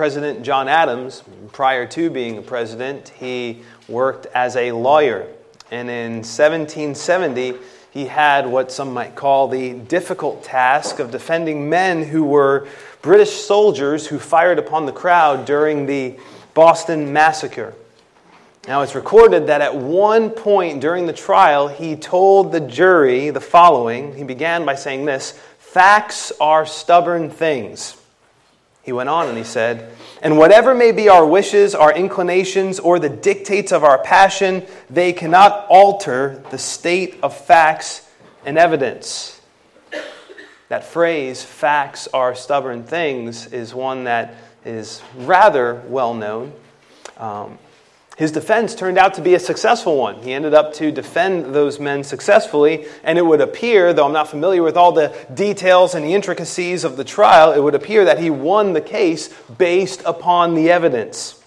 President John Adams, prior to being a president, he worked as a lawyer. And in 1770, he had what some might call the difficult task of defending men who were British soldiers who fired upon the crowd during the Boston Massacre. Now, it's recorded that at one point during the trial, he told the jury the following. He began by saying this Facts are stubborn things. He went on and he said, And whatever may be our wishes, our inclinations, or the dictates of our passion, they cannot alter the state of facts and evidence. That phrase, facts are stubborn things, is one that is rather well known. Um, his defense turned out to be a successful one. He ended up to defend those men successfully, and it would appear, though I'm not familiar with all the details and the intricacies of the trial, it would appear that he won the case based upon the evidence.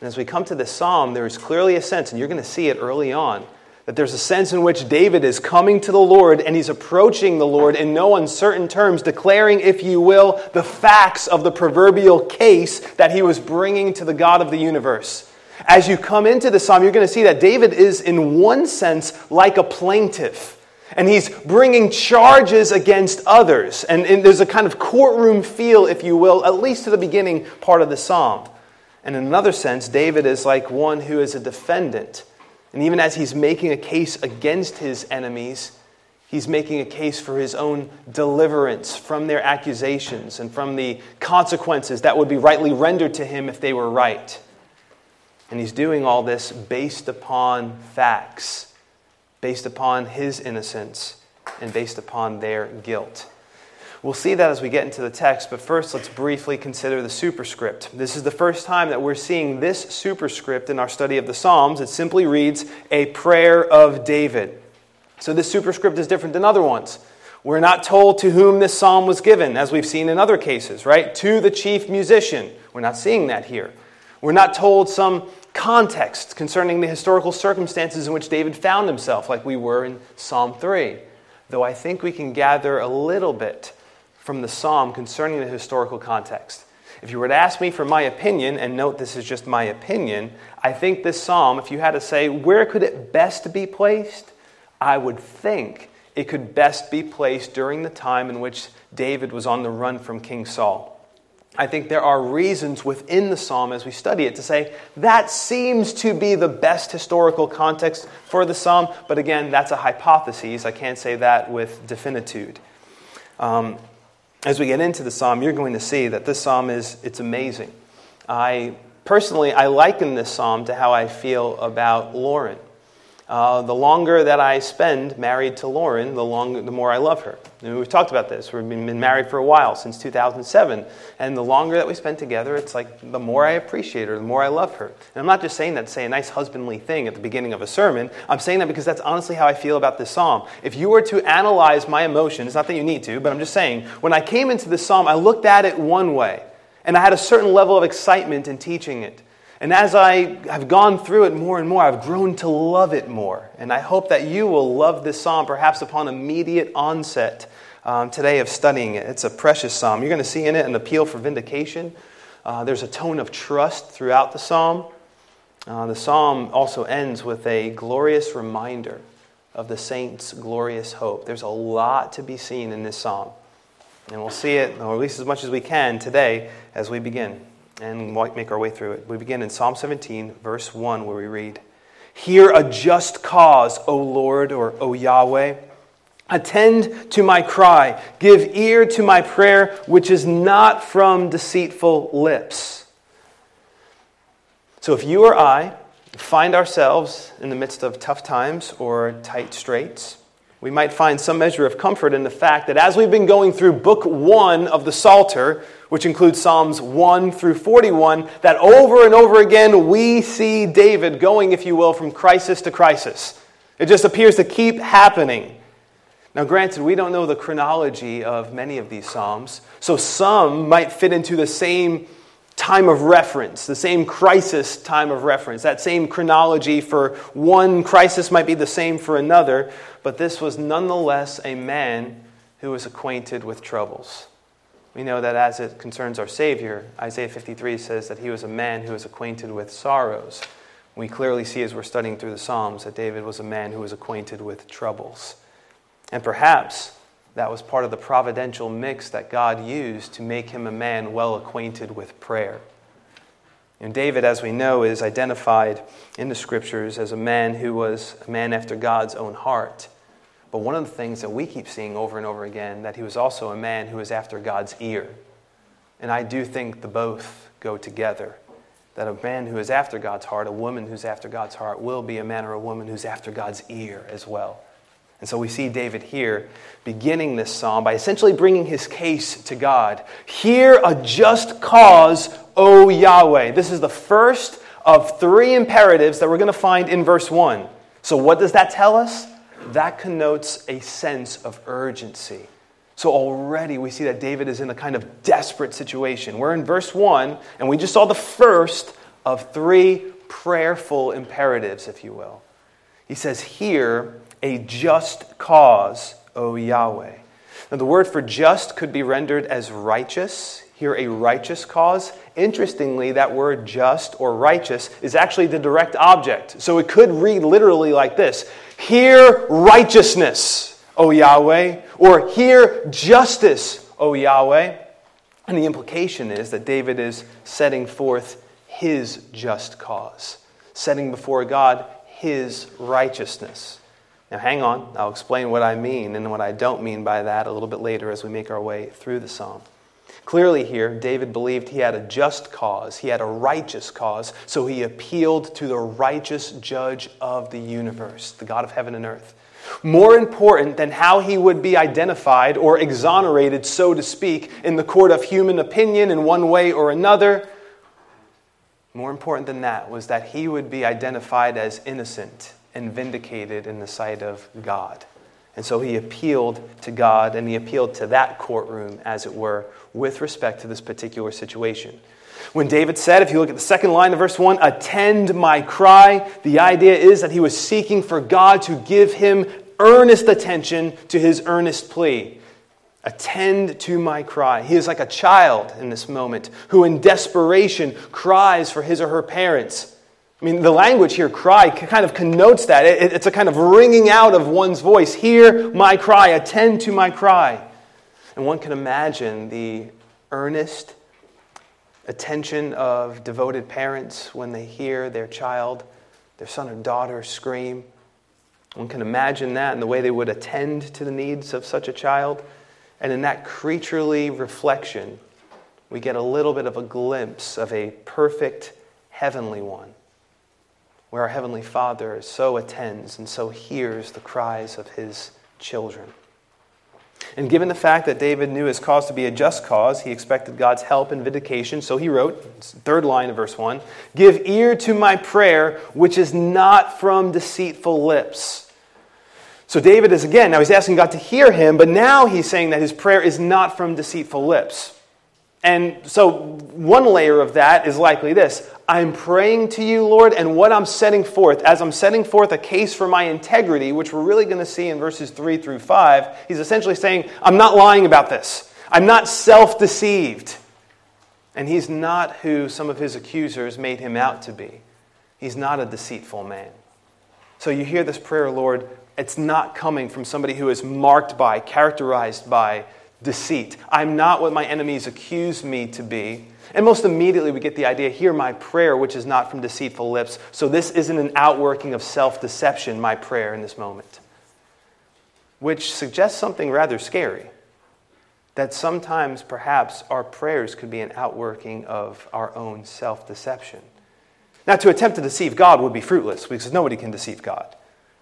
And as we come to this psalm, there is clearly a sense, and you're going to see it early on, that there's a sense in which David is coming to the Lord and he's approaching the Lord in no uncertain terms, declaring, if you will, the facts of the proverbial case that he was bringing to the God of the universe. As you come into the psalm, you're going to see that David is, in one sense, like a plaintiff. And he's bringing charges against others. And, and, there's a kind of courtroom feel, if you will, at least to the beginning part of the psalm. And in another sense, David is like one who is a defendant. And even as he's making a case against his enemies, he's making a case for his own deliverance from their accusations and from the consequences that would be rightly rendered to him if they were right. And he's doing all this based upon facts, based upon his innocence, and based upon their guilt. We'll see that as we get into the text, but first let's briefly consider the superscript. This is the first time that we're seeing this superscript in our study of the Psalms. It simply reads, A prayer of David. So this superscript is different than other ones. We're not told to whom this psalm was given, as we've seen in other cases, right? To the chief musician. We're not seeing that here. We're not told some context concerning the historical circumstances in which David found himself, like we were in Psalm 3. Though I think we can gather a little bit from the psalm concerning the historical context. If you were to ask me for my opinion, and note this is just my opinion, I think this psalm, if you had to say where could it best be placed, I would think it could best be placed during the time in which David was on the run from King Saul. I think there are reasons within the psalm as we study it to say that seems to be the best historical context for the psalm, but again, that's a hypothesis. I can't say that with definitude. Um, as we get into the psalm, you're going to see that this psalm is it's amazing. I personally I liken this psalm to how I feel about Lauren. Uh, the longer that I spend married to Lauren, the, longer, the more I love her. And we've talked about this. We've been married for a while, since 2007. And the longer that we spend together, it's like the more I appreciate her, the more I love her. And I'm not just saying that to say a nice husbandly thing at the beginning of a sermon. I'm saying that because that's honestly how I feel about this psalm. If you were to analyze my emotions, not that you need to, but I'm just saying, when I came into this psalm, I looked at it one way. And I had a certain level of excitement in teaching it. And as I have gone through it more and more, I've grown to love it more. And I hope that you will love this psalm, perhaps upon immediate onset um, today of studying it. It's a precious psalm. You're going to see in it an appeal for vindication. Uh, there's a tone of trust throughout the psalm. Uh, the psalm also ends with a glorious reminder of the saints' glorious hope. There's a lot to be seen in this psalm. And we'll see it, or at least as much as we can today as we begin and make our way through it. We begin in Psalm 17, verse 1, where we read, Hear a just cause, O Lord, or O Yahweh. Attend to my cry. Give ear to my prayer, which is not from deceitful lips. So if you or I find ourselves in the midst of tough times or tight straits, we might find some measure of comfort in the fact that as we've been going through book one of the Psalter, which includes Psalms 1 through 41, that over and over again we see David going, if you will, from crisis to crisis. It just appears to keep happening. Now, granted, we don't know the chronology of many of these Psalms, so some might fit into the same time of reference, the same crisis time of reference. That same chronology for one crisis might be the same for another, but this was nonetheless a man who was acquainted with troubles. We know that as it concerns our Savior, Isaiah 53 says that he was a man who was acquainted with sorrows. We clearly see as we're studying through the Psalms that David was a man who was acquainted with troubles. And perhaps that was part of the providential mix that God used to make him a man well acquainted with prayer. And David, as we know, is identified in the scriptures as a man who was a man after God's own heart. But one of the things that we keep seeing over and over again, that he was also a man who was after God's ear. And I do think the both go together. That a man who is after God's heart, a woman who's after God's heart, will be a man or a woman who's after God's ear as well. And so we see David here beginning this psalm by essentially bringing his case to God. Hear a just cause, O Yahweh. This is the first of three imperatives that we're going to find in verse 1. So, what does that tell us? That connotes a sense of urgency. So, already we see that David is in a kind of desperate situation. We're in verse 1, and we just saw the first of three prayerful imperatives, if you will. He says, Hear a just cause, O Yahweh. Now, the word for just could be rendered as righteous. Hear, a righteous cause. Interestingly, that word just or righteous is actually the direct object. So it could read literally like this Hear righteousness, O Yahweh, or hear justice, O Yahweh. And the implication is that David is setting forth his just cause, setting before God his righteousness. Now, hang on, I'll explain what I mean and what I don't mean by that a little bit later as we make our way through the psalm. Clearly, here, David believed he had a just cause, he had a righteous cause, so he appealed to the righteous judge of the universe, the God of heaven and earth. More important than how he would be identified or exonerated, so to speak, in the court of human opinion in one way or another, more important than that was that he would be identified as innocent and vindicated in the sight of God. And so he appealed to God and he appealed to that courtroom, as it were, with respect to this particular situation. When David said, if you look at the second line of verse 1, attend my cry, the idea is that he was seeking for God to give him earnest attention to his earnest plea. Attend to my cry. He is like a child in this moment who, in desperation, cries for his or her parents. I mean, the language here, cry, kind of connotes that. It's a kind of ringing out of one's voice. Hear my cry, attend to my cry. And one can imagine the earnest attention of devoted parents when they hear their child, their son or daughter, scream. One can imagine that and the way they would attend to the needs of such a child. And in that creaturely reflection, we get a little bit of a glimpse of a perfect heavenly one where our Heavenly Father so attends and so hears the cries of his children. And given the fact that David knew his cause to be a just cause, he expected God's help and vindication. So he wrote, third line of verse 1 Give ear to my prayer, which is not from deceitful lips. So David is again, now he's asking God to hear him, but now he's saying that his prayer is not from deceitful lips. And so, one layer of that is likely this I'm praying to you, Lord, and what I'm setting forth, as I'm setting forth a case for my integrity, which we're really going to see in verses 3 through 5, he's essentially saying, I'm not lying about this. I'm not self deceived. And he's not who some of his accusers made him out to be. He's not a deceitful man. So, you hear this prayer, Lord, it's not coming from somebody who is marked by, characterized by, deceit. I'm not what my enemies accuse me to be. And most immediately, we get the idea hear my prayer, which is not from deceitful lips. So, this isn't an outworking of self deception, my prayer in this moment, which suggests something rather scary. That sometimes, perhaps, our prayers could be an outworking of our own self deception. Now, to attempt to deceive God would be fruitless because nobody can deceive God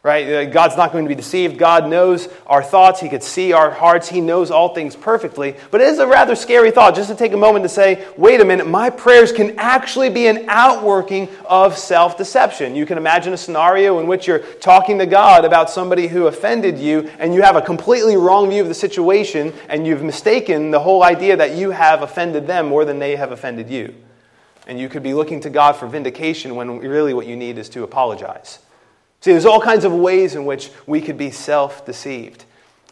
right? Uh, God's not going to be deceived. God knows our thoughts. He could see our hearts. He knows all things perfectly. But it is a rather scary thought just to take a moment to say, wait a minute, my prayers can actually be an outworking of self deception. You can imagine a scenario in which you're talking to God about somebody who offended you, and you have a completely wrong view of the situation, and you've mistaken the whole idea that you have offended them more than they have offended you. And you could be looking to God for vindication when really what you need is to apologize. See, there's all kinds of ways in which we could be self deceived.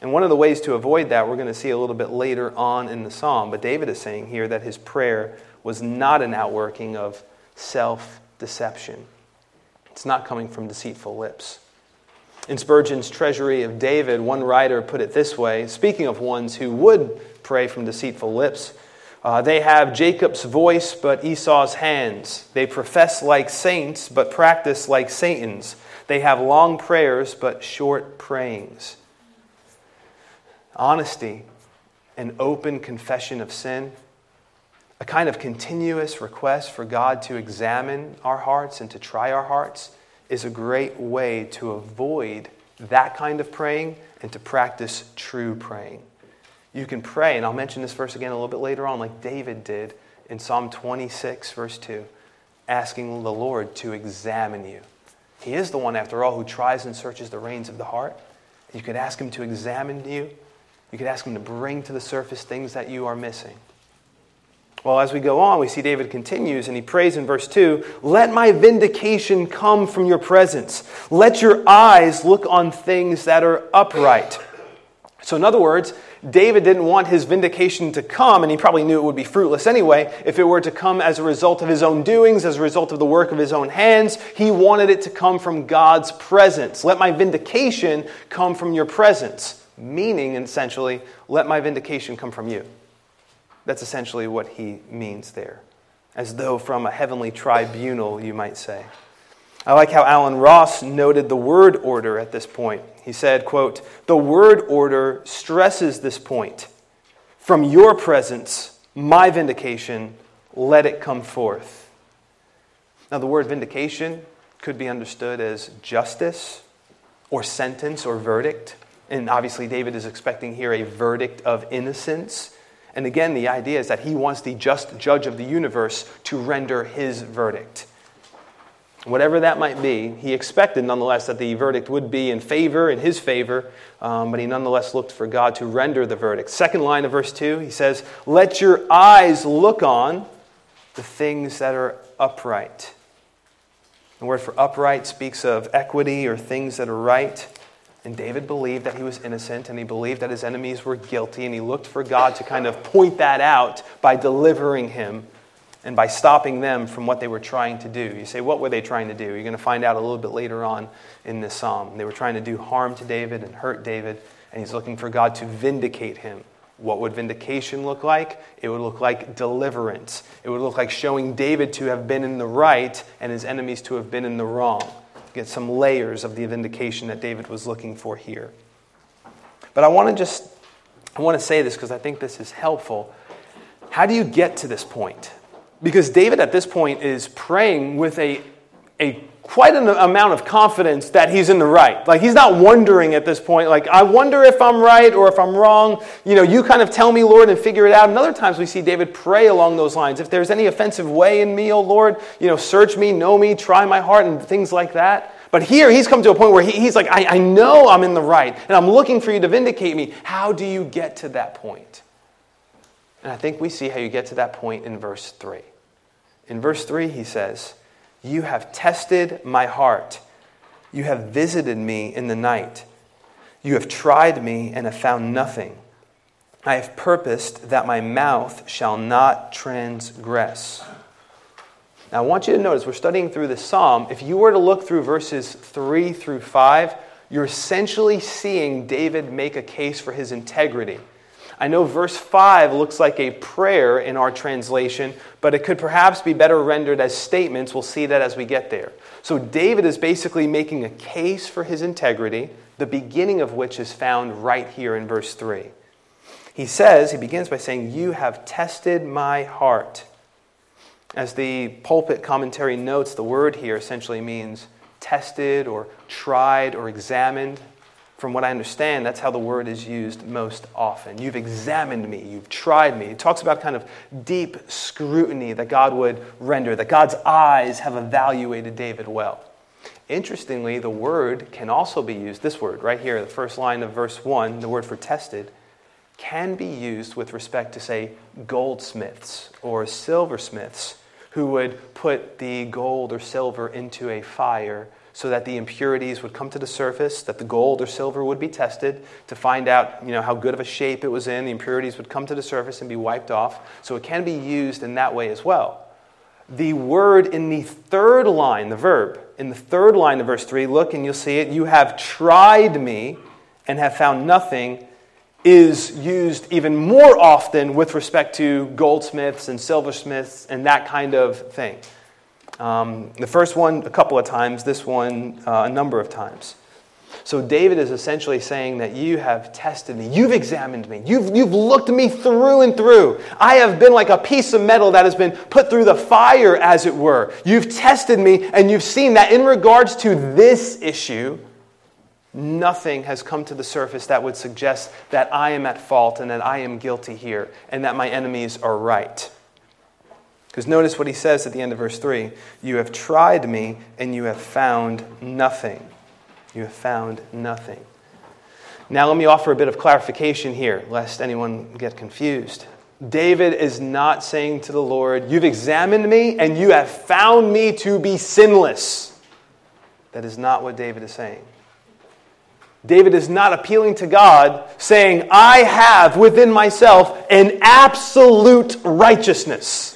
And one of the ways to avoid that, we're going to see a little bit later on in the psalm. But David is saying here that his prayer was not an outworking of self deception, it's not coming from deceitful lips. In Spurgeon's Treasury of David, one writer put it this way speaking of ones who would pray from deceitful lips. Uh, they have Jacob's voice, but Esau's hands. They profess like saints, but practice like Satan's. They have long prayers, but short prayings. Honesty, an open confession of sin, a kind of continuous request for God to examine our hearts and to try our hearts is a great way to avoid that kind of praying and to practice true praying. You can pray, and I'll mention this verse again a little bit later on, like David did in Psalm 26, verse 2, asking the Lord to examine you. He is the one, after all, who tries and searches the reins of the heart. You could ask Him to examine you. You could ask Him to bring to the surface things that you are missing. Well, as we go on, we see David continues and he prays in verse 2 Let my vindication come from your presence. Let your eyes look on things that are upright. So, in other words, David didn't want his vindication to come, and he probably knew it would be fruitless anyway, if it were to come as a result of his own doings, as a result of the work of his own hands. He wanted it to come from God's presence. Let my vindication come from your presence. Meaning, essentially, let my vindication come from you. That's essentially what he means there, as though from a heavenly tribunal, you might say. I like how Allen Ross noted the word order at this point. He said, quote, "The word order stresses this point. From your presence, my vindication, let it come forth." Now the word vindication could be understood as justice or sentence or verdict. And obviously David is expecting here a verdict of innocence. And again, the idea is that he wants the just judge of the universe to render his verdict. Whatever that might be, he expected nonetheless that the verdict would be in favor, in his favor, um, but he nonetheless looked for God to render the verdict. Second line of verse 2, he says, Let your eyes look on the things that are upright. The word for upright speaks of equity or things that are right. And David believed that he was innocent and he believed that his enemies were guilty, and he looked for God to kind of point that out by delivering him and by stopping them from what they were trying to do. You say, what were they trying to do? You're going to find out a little bit later on in this psalm. They were trying to do harm to David and hurt David, and he's looking for God to vindicate him. What would vindication look like? It would look like deliverance. It would look like showing David to have been in the right and his enemies to have been in the wrong get some layers of the vindication that David was looking for here. But I want to just I want to say this because I think this is helpful. How do you get to this point? Because David at this point is praying with a, a quite an amount of confidence that he's in the right. Like he's not wondering at this point, like, I wonder if I'm right or if I'm wrong. You know, you kind of tell me, Lord, and figure it out. And other times we see David pray along those lines. If there's any offensive way in me, O Lord, you know, search me, know me, try my heart, and things like that. But here he's come to a point where he, he's like, I, I know I'm in the right, and I'm looking for you to vindicate me. How do you get to that point? And I think we see how you get to that point in verse 3. In verse 3, he says, you have tested my heart. You have visited me in the night. You have tried me and have found nothing. I have purposed that my mouth shall not transgress. Now, I want you to notice we're studying through the psalm. If you were to look through verses 3 through 5, you're essentially seeing David make a case for his integrity. I know verse 5 looks like a prayer in our translation, but it could perhaps be better rendered as statements. We'll see that as we get there. So, David is basically making a case for his integrity, the beginning of which is found right here in verse 3. He says, he begins by saying, You have tested my heart. As the pulpit commentary notes, the word here essentially means tested or tried or examined from what I understand, that's how the word is used most often. You've examined me, you've tried me. It talks about kind of deep scrutiny that God would render, that God's eyes have evaluated David well. Interestingly, the word can also be used, this word right here, the first line of verse 1, the word for tested, can be used with respect to, say, goldsmiths or silversmiths who would put the gold or silver into a fire so that the impurities would come to the surface, that the gold or silver would be tested to find out you know, how good of a shape it was in. The impurities would come to the surface and be wiped off. So it can be used in that way as well. The word in the third line, the verb, in the third line of verse 3, look and you'll see it. You have tried me and have found nothing, is used even more often with respect to goldsmiths and silversmiths and that kind of thing. Um, the first one a couple of times, this one uh, a number of times. So David is essentially saying that you have tested me, you've examined me, you've, you've looked me through and through. I have been like a piece of metal that has been put through the fire, as it were. You've tested me, and you've seen that in regards to this issue, nothing has come to the surface that would suggest that I am at fault and that I am guilty here and that my enemies are right. Because notice what he says at the end of verse 3 You have tried me, and you have found nothing. You have found nothing. Now, let me offer a bit of clarification here, lest anyone get confused. David is not saying to the Lord, You've examined me, and you have found me to be sinless. That is not what David is saying. David is not appealing to God, saying, I have within myself an absolute righteousness.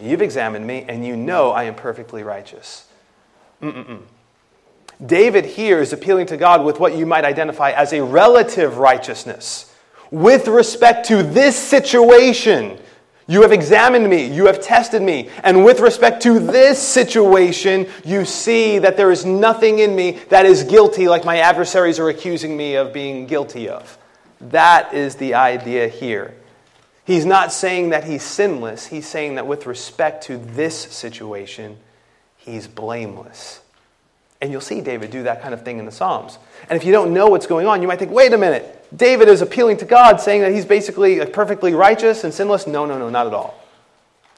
You've examined me, and you know I am perfectly righteous. Mm-mm-mm. David here is appealing to God with what you might identify as a relative righteousness. With respect to this situation, you have examined me, you have tested me, and with respect to this situation, you see that there is nothing in me that is guilty like my adversaries are accusing me of being guilty of. That is the idea here. He's not saying that he's sinless. He's saying that with respect to this situation, he's blameless. And you'll see David do that kind of thing in the Psalms. And if you don't know what's going on, you might think, wait a minute, David is appealing to God, saying that he's basically perfectly righteous and sinless. No, no, no, not at all.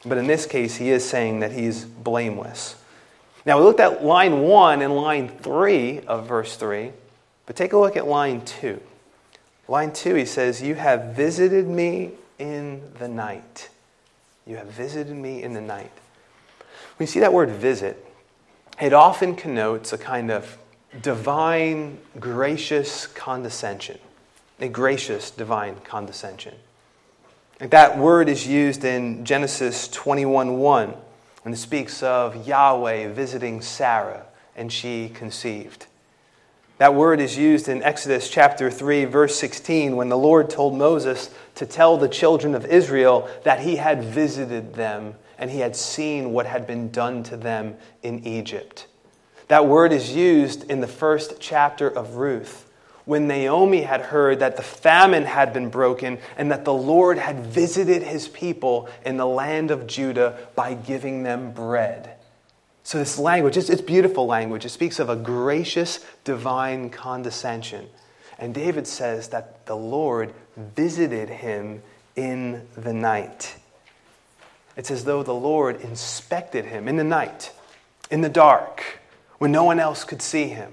But in this case, he is saying that he's blameless. Now, we looked at line 1 and line 3 of verse 3, but take a look at line 2. Line 2, he says, You have visited me in the night. You have visited me in the night. When you see that word visit, it often connotes a kind of divine, gracious condescension. A gracious, divine condescension. that word is used in Genesis 21 1 when it speaks of Yahweh visiting Sarah and she conceived. That word is used in Exodus chapter 3, verse 16, when the Lord told Moses to tell the children of Israel that he had visited them and he had seen what had been done to them in Egypt. That word is used in the first chapter of Ruth when Naomi had heard that the famine had been broken and that the Lord had visited his people in the land of Judah by giving them bread. So, this language, it's, it's beautiful language. It speaks of a gracious, divine condescension. And David says that the Lord visited him in the night. It's as though the Lord inspected him in the night, in the dark, when no one else could see him,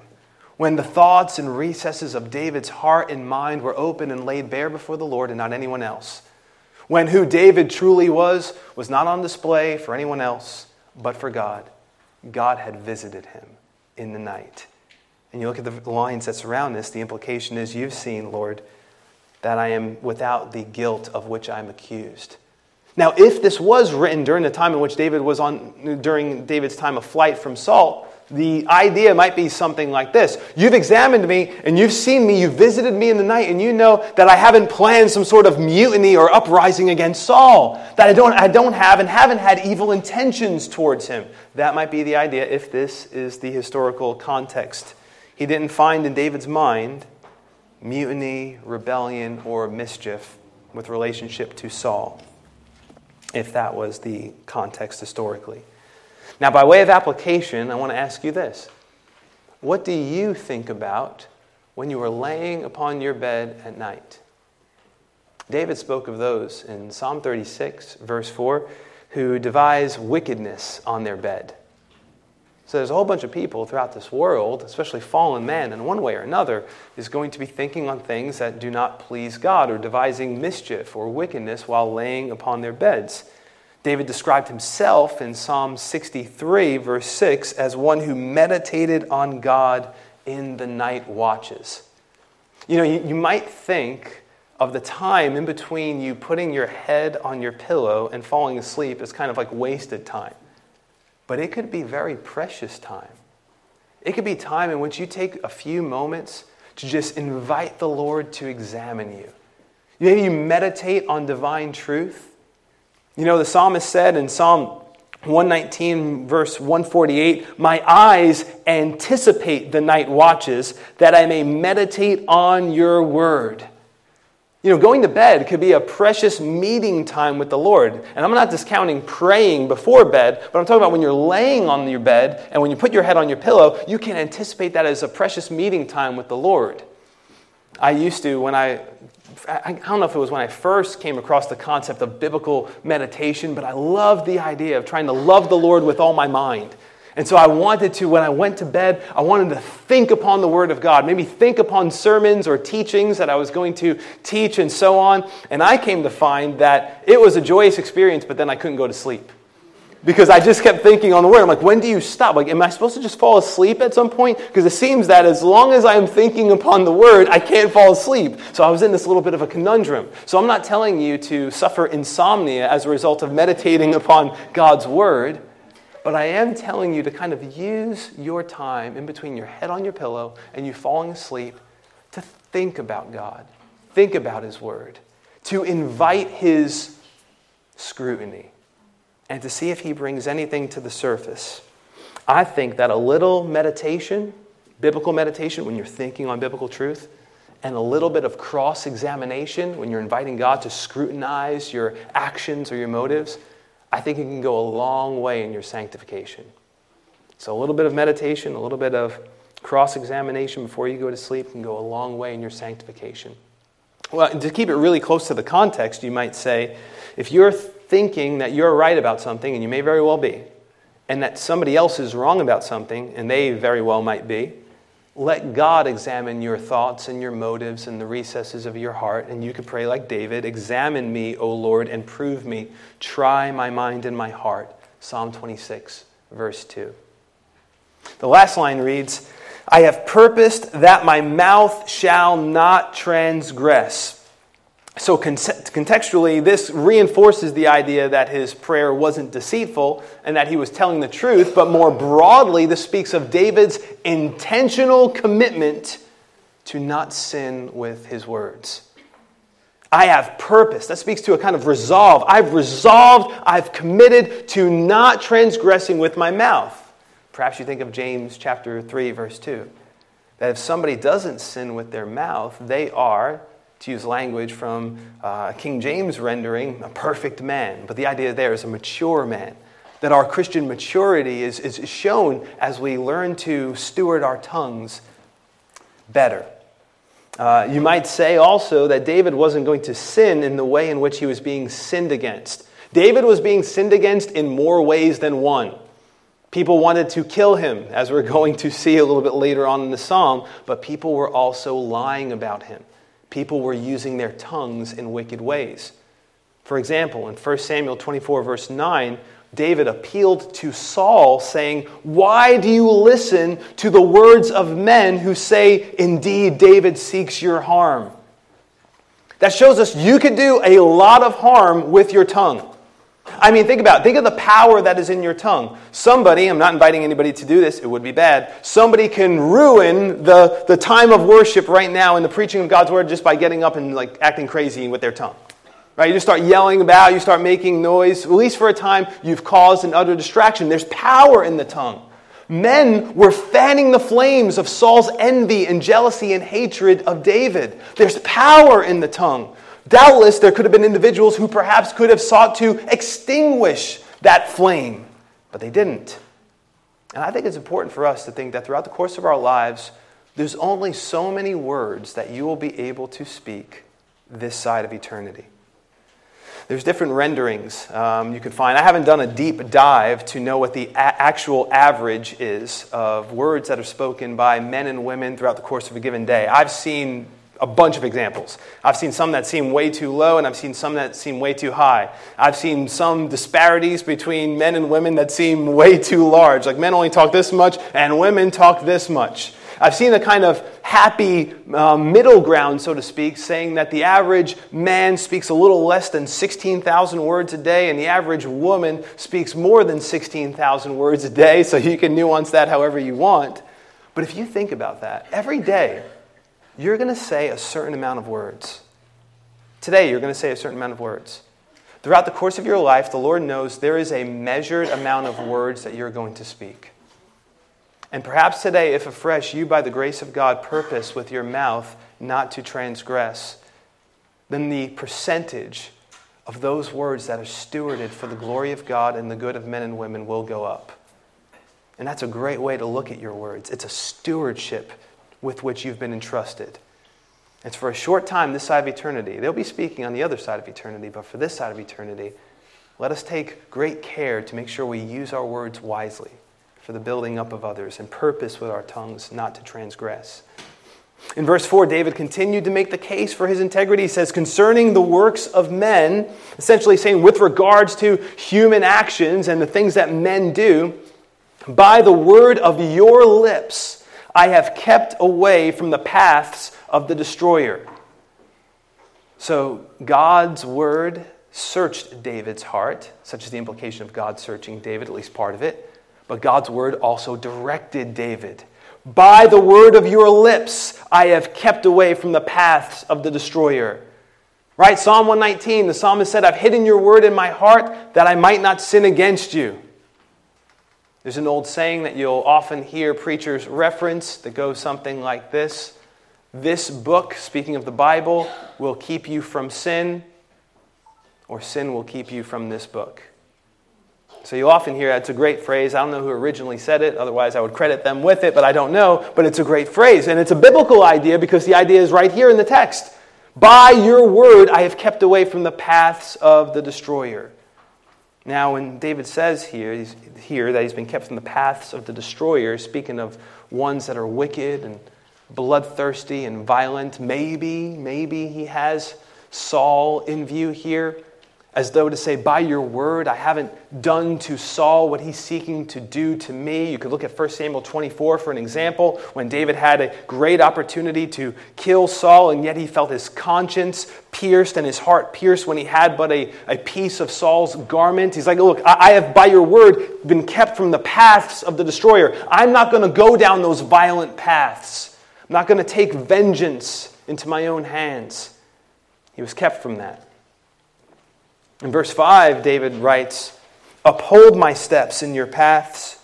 when the thoughts and recesses of David's heart and mind were open and laid bare before the Lord and not anyone else, when who David truly was was not on display for anyone else but for God. God had visited him in the night. And you look at the lines that surround this, the implication is you've seen, Lord, that I am without the guilt of which I'm accused. Now, if this was written during the time in which David was on, during David's time of flight from Saul, the idea might be something like this You've examined me and you've seen me, you've visited me in the night, and you know that I haven't planned some sort of mutiny or uprising against Saul, that I don't, I don't have and haven't had evil intentions towards him. That might be the idea if this is the historical context. He didn't find in David's mind mutiny, rebellion, or mischief with relationship to Saul, if that was the context historically. Now, by way of application, I want to ask you this What do you think about when you are laying upon your bed at night? David spoke of those in Psalm 36, verse 4, who devise wickedness on their bed. So there's a whole bunch of people throughout this world, especially fallen men, in one way or another, is going to be thinking on things that do not please God or devising mischief or wickedness while laying upon their beds. David described himself in Psalm 63, verse 6, as one who meditated on God in the night watches. You know, you, you might think of the time in between you putting your head on your pillow and falling asleep as kind of like wasted time. But it could be very precious time. It could be time in which you take a few moments to just invite the Lord to examine you. Maybe you meditate on divine truth. You know, the psalmist said in Psalm 119, verse 148 My eyes anticipate the night watches, that I may meditate on your word. You know, going to bed could be a precious meeting time with the Lord. And I'm not discounting praying before bed, but I'm talking about when you're laying on your bed and when you put your head on your pillow, you can anticipate that as a precious meeting time with the Lord. I used to, when I I don't know if it was when I first came across the concept of biblical meditation, but I loved the idea of trying to love the Lord with all my mind. And so I wanted to, when I went to bed, I wanted to think upon the Word of God, maybe think upon sermons or teachings that I was going to teach and so on. And I came to find that it was a joyous experience, but then I couldn't go to sleep because I just kept thinking on the word. I'm like, when do you stop? Like, am I supposed to just fall asleep at some point? Because it seems that as long as I'm thinking upon the word, I can't fall asleep. So I was in this little bit of a conundrum. So I'm not telling you to suffer insomnia as a result of meditating upon God's word, but I am telling you to kind of use your time in between your head on your pillow and you falling asleep to think about God, think about His word, to invite His scrutiny and to see if he brings anything to the surface. I think that a little meditation, biblical meditation, when you're thinking on biblical truth, and a little bit of cross examination when you're inviting God to scrutinize your actions or your motives, I think it can go a long way in your sanctification. So, a little bit of meditation, a little bit of cross examination before you go to sleep can go a long way in your sanctification. Well, to keep it really close to the context, you might say if you're thinking that you're right about something, and you may very well be, and that somebody else is wrong about something, and they very well might be, let God examine your thoughts and your motives and the recesses of your heart. And you could pray like David Examine me, O Lord, and prove me. Try my mind and my heart. Psalm 26, verse 2. The last line reads I have purposed that my mouth shall not transgress. So, contextually, this reinforces the idea that his prayer wasn't deceitful and that he was telling the truth, but more broadly, this speaks of David's intentional commitment to not sin with his words. I have purpose. That speaks to a kind of resolve. I've resolved, I've committed to not transgressing with my mouth. Perhaps you think of James chapter 3, verse 2. That if somebody doesn't sin with their mouth, they are to use language from uh, King James rendering, a perfect man. But the idea there is a mature man. That our Christian maturity is, is shown as we learn to steward our tongues better. Uh, you might say also that David wasn't going to sin in the way in which he was being sinned against. David was being sinned against in more ways than one. People wanted to kill him, as we're going to see a little bit later on in the psalm, but people were also lying about him people were using their tongues in wicked ways. For example, in 1 Samuel 24, verse 9, David appealed to Saul, saying, Why do you listen to the words of men who say, Indeed, David seeks your harm? That shows us you could do a lot of harm with your tongue. I mean, think about it. Think of the power that is in your tongue. Somebody, I'm not inviting anybody to do this, it would be bad. Somebody can ruin the, the time of worship right now in the preaching of God's word just by getting up and like acting crazy with their tongue. Right? You just start yelling about, you start making noise. At least for a time, you've caused an utter distraction. There's power in the tongue. Men were fanning the flames of Saul's envy and jealousy and hatred of David. There's power in the tongue. Doubtless, there could have been individuals who perhaps could have sought to extinguish that flame, but they didn't. And I think it's important for us to think that throughout the course of our lives, there's only so many words that you will be able to speak this side of eternity. There's different renderings um, you can find. I haven't done a deep dive to know what the a- actual average is of words that are spoken by men and women throughout the course of a given day. I've seen a bunch of examples. I've seen some that seem way too low, and I've seen some that seem way too high. I've seen some disparities between men and women that seem way too large. Like men only talk this much, and women talk this much. I've seen a kind of happy um, middle ground, so to speak, saying that the average man speaks a little less than 16,000 words a day, and the average woman speaks more than 16,000 words a day, so you can nuance that however you want. But if you think about that, every day, you're going to say a certain amount of words. Today, you're going to say a certain amount of words. Throughout the course of your life, the Lord knows there is a measured amount of words that you're going to speak. And perhaps today, if afresh, you, by the grace of God, purpose with your mouth not to transgress, then the percentage of those words that are stewarded for the glory of God and the good of men and women will go up. And that's a great way to look at your words. It's a stewardship with which you've been entrusted. It's for a short time this side of eternity. They'll be speaking on the other side of eternity, but for this side of eternity, let us take great care to make sure we use our words wisely for the building up of others and purpose with our tongues not to transgress. In verse 4, David continued to make the case for his integrity. He says, concerning the works of men, essentially saying, with regards to human actions and the things that men do, by the word of your lips, I have kept away from the paths of the destroyer. So God's word searched David's heart, such as the implication of God searching David, at least part of it. But God's word also directed David. By the word of your lips, I have kept away from the paths of the destroyer. Right? Psalm 119, the psalmist said, I've hidden your word in my heart that I might not sin against you. There's an old saying that you'll often hear preachers reference that goes something like this This book, speaking of the Bible, will keep you from sin, or sin will keep you from this book. So you often hear it's a great phrase. I don't know who originally said it, otherwise, I would credit them with it, but I don't know. But it's a great phrase. And it's a biblical idea because the idea is right here in the text. By your word, I have kept away from the paths of the destroyer. Now, when David says here, here that he's been kept from the paths of the destroyer, speaking of ones that are wicked and bloodthirsty and violent, maybe, maybe he has Saul in view here as though to say, By your word, I haven't done to Saul what he's seeking to do to me. You could look at 1 Samuel 24 for an example, when David had a great opportunity to kill Saul, and yet he felt his conscience pierced and his heart pierced when he had but a, a piece of Saul's garment. He's like, Look, I have, by your word, been kept from the paths of the destroyer. I'm not going to go down those violent paths. I'm not going to take vengeance into my own hands. He was kept from that. In verse 5, David writes, Uphold my steps in your paths,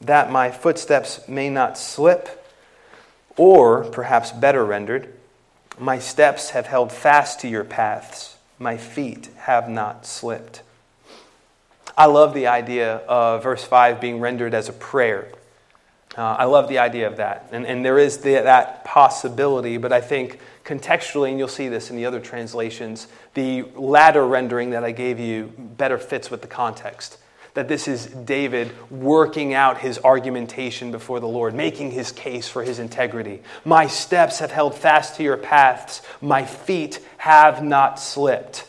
that my footsteps may not slip. Or, perhaps better rendered, my steps have held fast to your paths, my feet have not slipped. I love the idea of verse 5 being rendered as a prayer. Uh, I love the idea of that. And, and there is the, that possibility, but I think contextually, and you'll see this in the other translations, the latter rendering that I gave you better fits with the context. That this is David working out his argumentation before the Lord, making his case for his integrity. My steps have held fast to your paths, my feet have not slipped.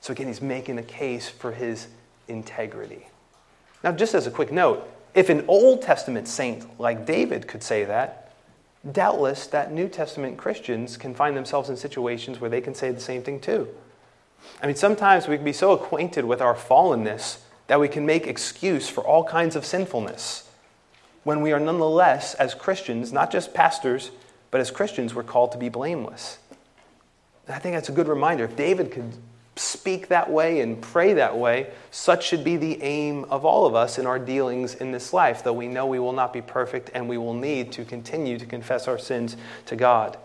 So again, he's making a case for his integrity. Now, just as a quick note, if an Old Testament saint like David could say that, doubtless that New Testament Christians can find themselves in situations where they can say the same thing too. I mean, sometimes we can be so acquainted with our fallenness that we can make excuse for all kinds of sinfulness when we are nonetheless, as Christians, not just pastors, but as Christians, we're called to be blameless. And I think that's a good reminder. If David could speak that way and pray that way, such should be the aim of all of us in our dealings in this life, though we know we will not be perfect and we will need to continue to confess our sins to God.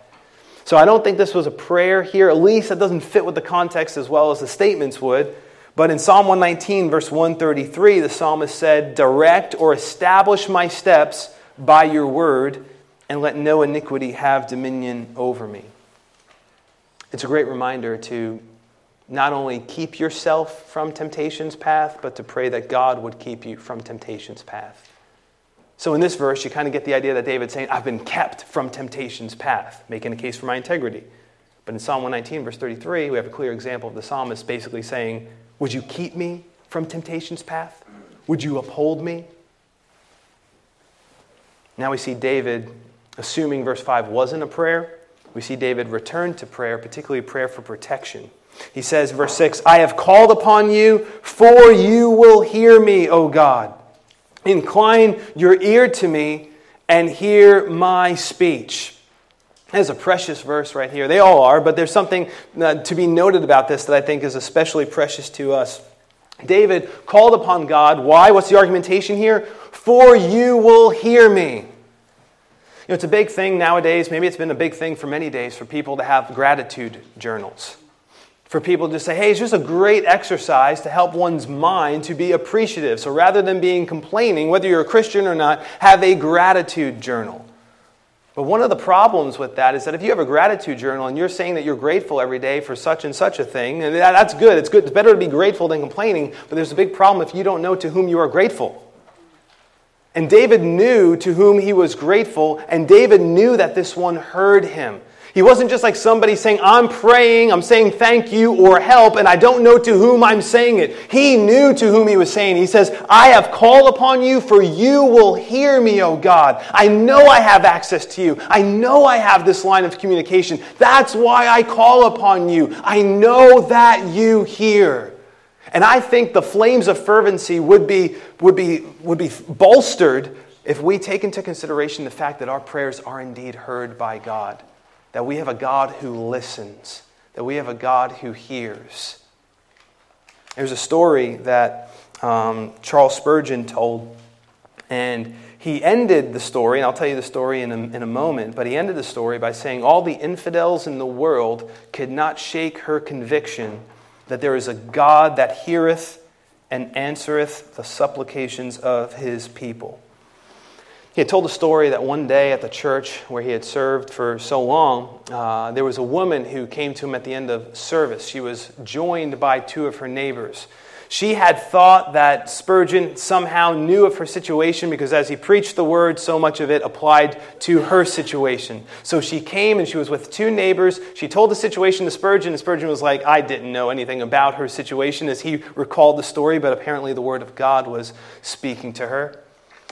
So I don't think this was a prayer here, at least that doesn't fit with the context as well as the statements would. But in Psalm 119, verse 133, the psalmist said, Direct or establish my steps by your word, and let no iniquity have dominion over me. It's a great reminder to not only keep yourself from temptation's path, but to pray that God would keep you from temptation's path. So in this verse, you kind of get the idea that David's saying, I've been kept from temptation's path, making a case for my integrity. But in Psalm 119, verse 33, we have a clear example of the psalmist basically saying, Would you keep me from temptation's path? Would you uphold me? Now we see David, assuming verse 5 wasn't a prayer, we see David return to prayer, particularly prayer for protection. He says, verse 6, I have called upon you, for you will hear me, O God. Incline your ear to me and hear my speech. There's a precious verse right here. They all are, but there's something uh, to be noted about this that I think is especially precious to us. David called upon God. Why? What's the argumentation here? For you will hear me. You know, it's a big thing nowadays. Maybe it's been a big thing for many days for people to have gratitude journals for people to say, hey, it's just a great exercise to help one's mind to be appreciative. So rather than being complaining, whether you're a Christian or not, have a gratitude journal. But one of the problems with that is that if you have a gratitude journal and you're saying that you're grateful every day for such and such a thing, and that's good. It's good. It's better to be grateful than complaining. But there's a big problem if you don't know to whom you are grateful. And David knew to whom he was grateful, and David knew that this one heard him. He wasn't just like somebody saying, I'm praying, I'm saying thank you or help, and I don't know to whom I'm saying it. He knew to whom he was saying. He says, I have called upon you, for you will hear me, O God. I know I have access to you. I know I have this line of communication. That's why I call upon you. I know that you hear. And I think the flames of fervency would be, would be, would be bolstered if we take into consideration the fact that our prayers are indeed heard by God that we have a God who listens, that we have a God who hears. There's a story that um, Charles Spurgeon told, and he ended the story, and I'll tell you the story in a, in a moment, but he ended the story by saying, All the infidels in the world could not shake her conviction that there is a God that heareth and answereth the supplications of his people. He had told a story that one day at the church where he had served for so long, uh, there was a woman who came to him at the end of service. She was joined by two of her neighbors. She had thought that Spurgeon somehow knew of her situation because as he preached the word, so much of it applied to her situation. So she came and she was with two neighbors. She told the situation to Spurgeon, and Spurgeon was like, I didn't know anything about her situation as he recalled the story, but apparently the word of God was speaking to her.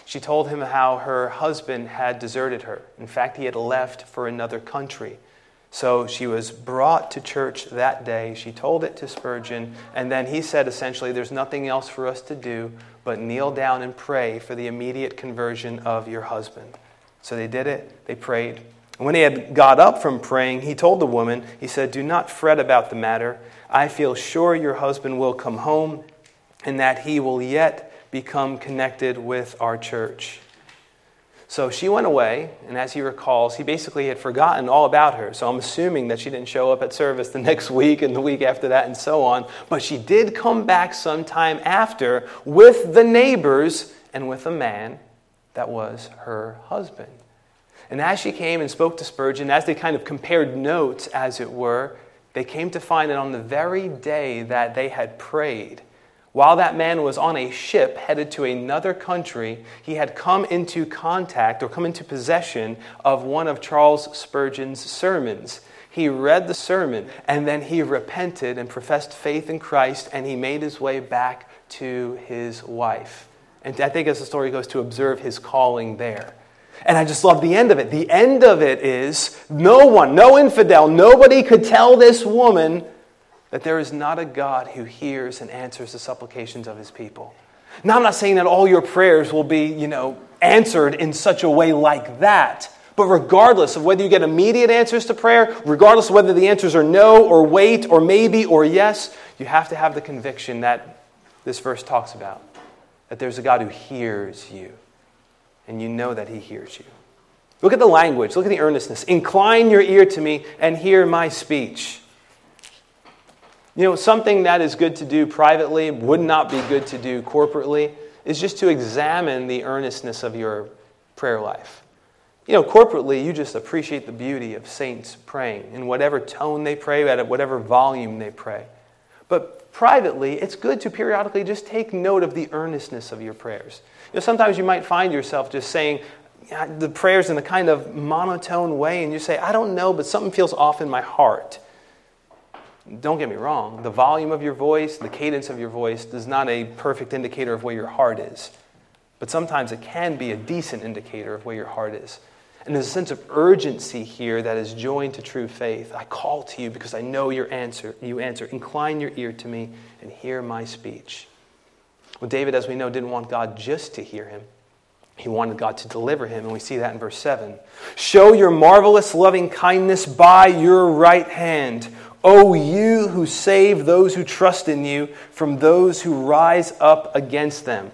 She told him how her husband had deserted her. In fact, he had left for another country. So she was brought to church that day. She told it to Spurgeon, and then he said essentially, There's nothing else for us to do but kneel down and pray for the immediate conversion of your husband. So they did it, they prayed. And When he had got up from praying, he told the woman, He said, Do not fret about the matter. I feel sure your husband will come home and that he will yet become connected with our church. So she went away, and as he recalls, he basically had forgotten all about her. So I'm assuming that she didn't show up at service the next week and the week after that and so on. But she did come back sometime after with the neighbors and with a man that was her husband. And as she came and spoke to Spurgeon, as they kind of compared notes, as it were, they came to find that on the very day that they had prayed, while that man was on a ship headed to another country, he had come into contact or come into possession of one of Charles Spurgeon's sermons. He read the sermon and then he repented and professed faith in Christ and he made his way back to his wife. And I think as the story goes, to observe his calling there. And I just love the end of it. The end of it is no one, no infidel, nobody could tell this woman that there is not a God who hears and answers the supplications of his people. Now, I'm not saying that all your prayers will be, you know, answered in such a way like that. But regardless of whether you get immediate answers to prayer, regardless of whether the answers are no or wait or maybe or yes, you have to have the conviction that this verse talks about that there's a God who hears you, and you know that he hears you. Look at the language, look at the earnestness. Incline your ear to me and hear my speech. You know, something that is good to do privately would not be good to do corporately is just to examine the earnestness of your prayer life. You know, corporately, you just appreciate the beauty of saints praying in whatever tone they pray, at whatever volume they pray. But privately, it's good to periodically just take note of the earnestness of your prayers. You know, sometimes you might find yourself just saying the prayers in a kind of monotone way, and you say, I don't know, but something feels off in my heart. Don't get me wrong, the volume of your voice, the cadence of your voice is not a perfect indicator of where your heart is. But sometimes it can be a decent indicator of where your heart is. And there's a sense of urgency here that is joined to true faith. I call to you because I know your answer. You answer. Incline your ear to me and hear my speech. Well, David, as we know, didn't want God just to hear him. He wanted God to deliver him, and we see that in verse 7. Show your marvelous loving kindness by your right hand, O you who save those who trust in you from those who rise up against them.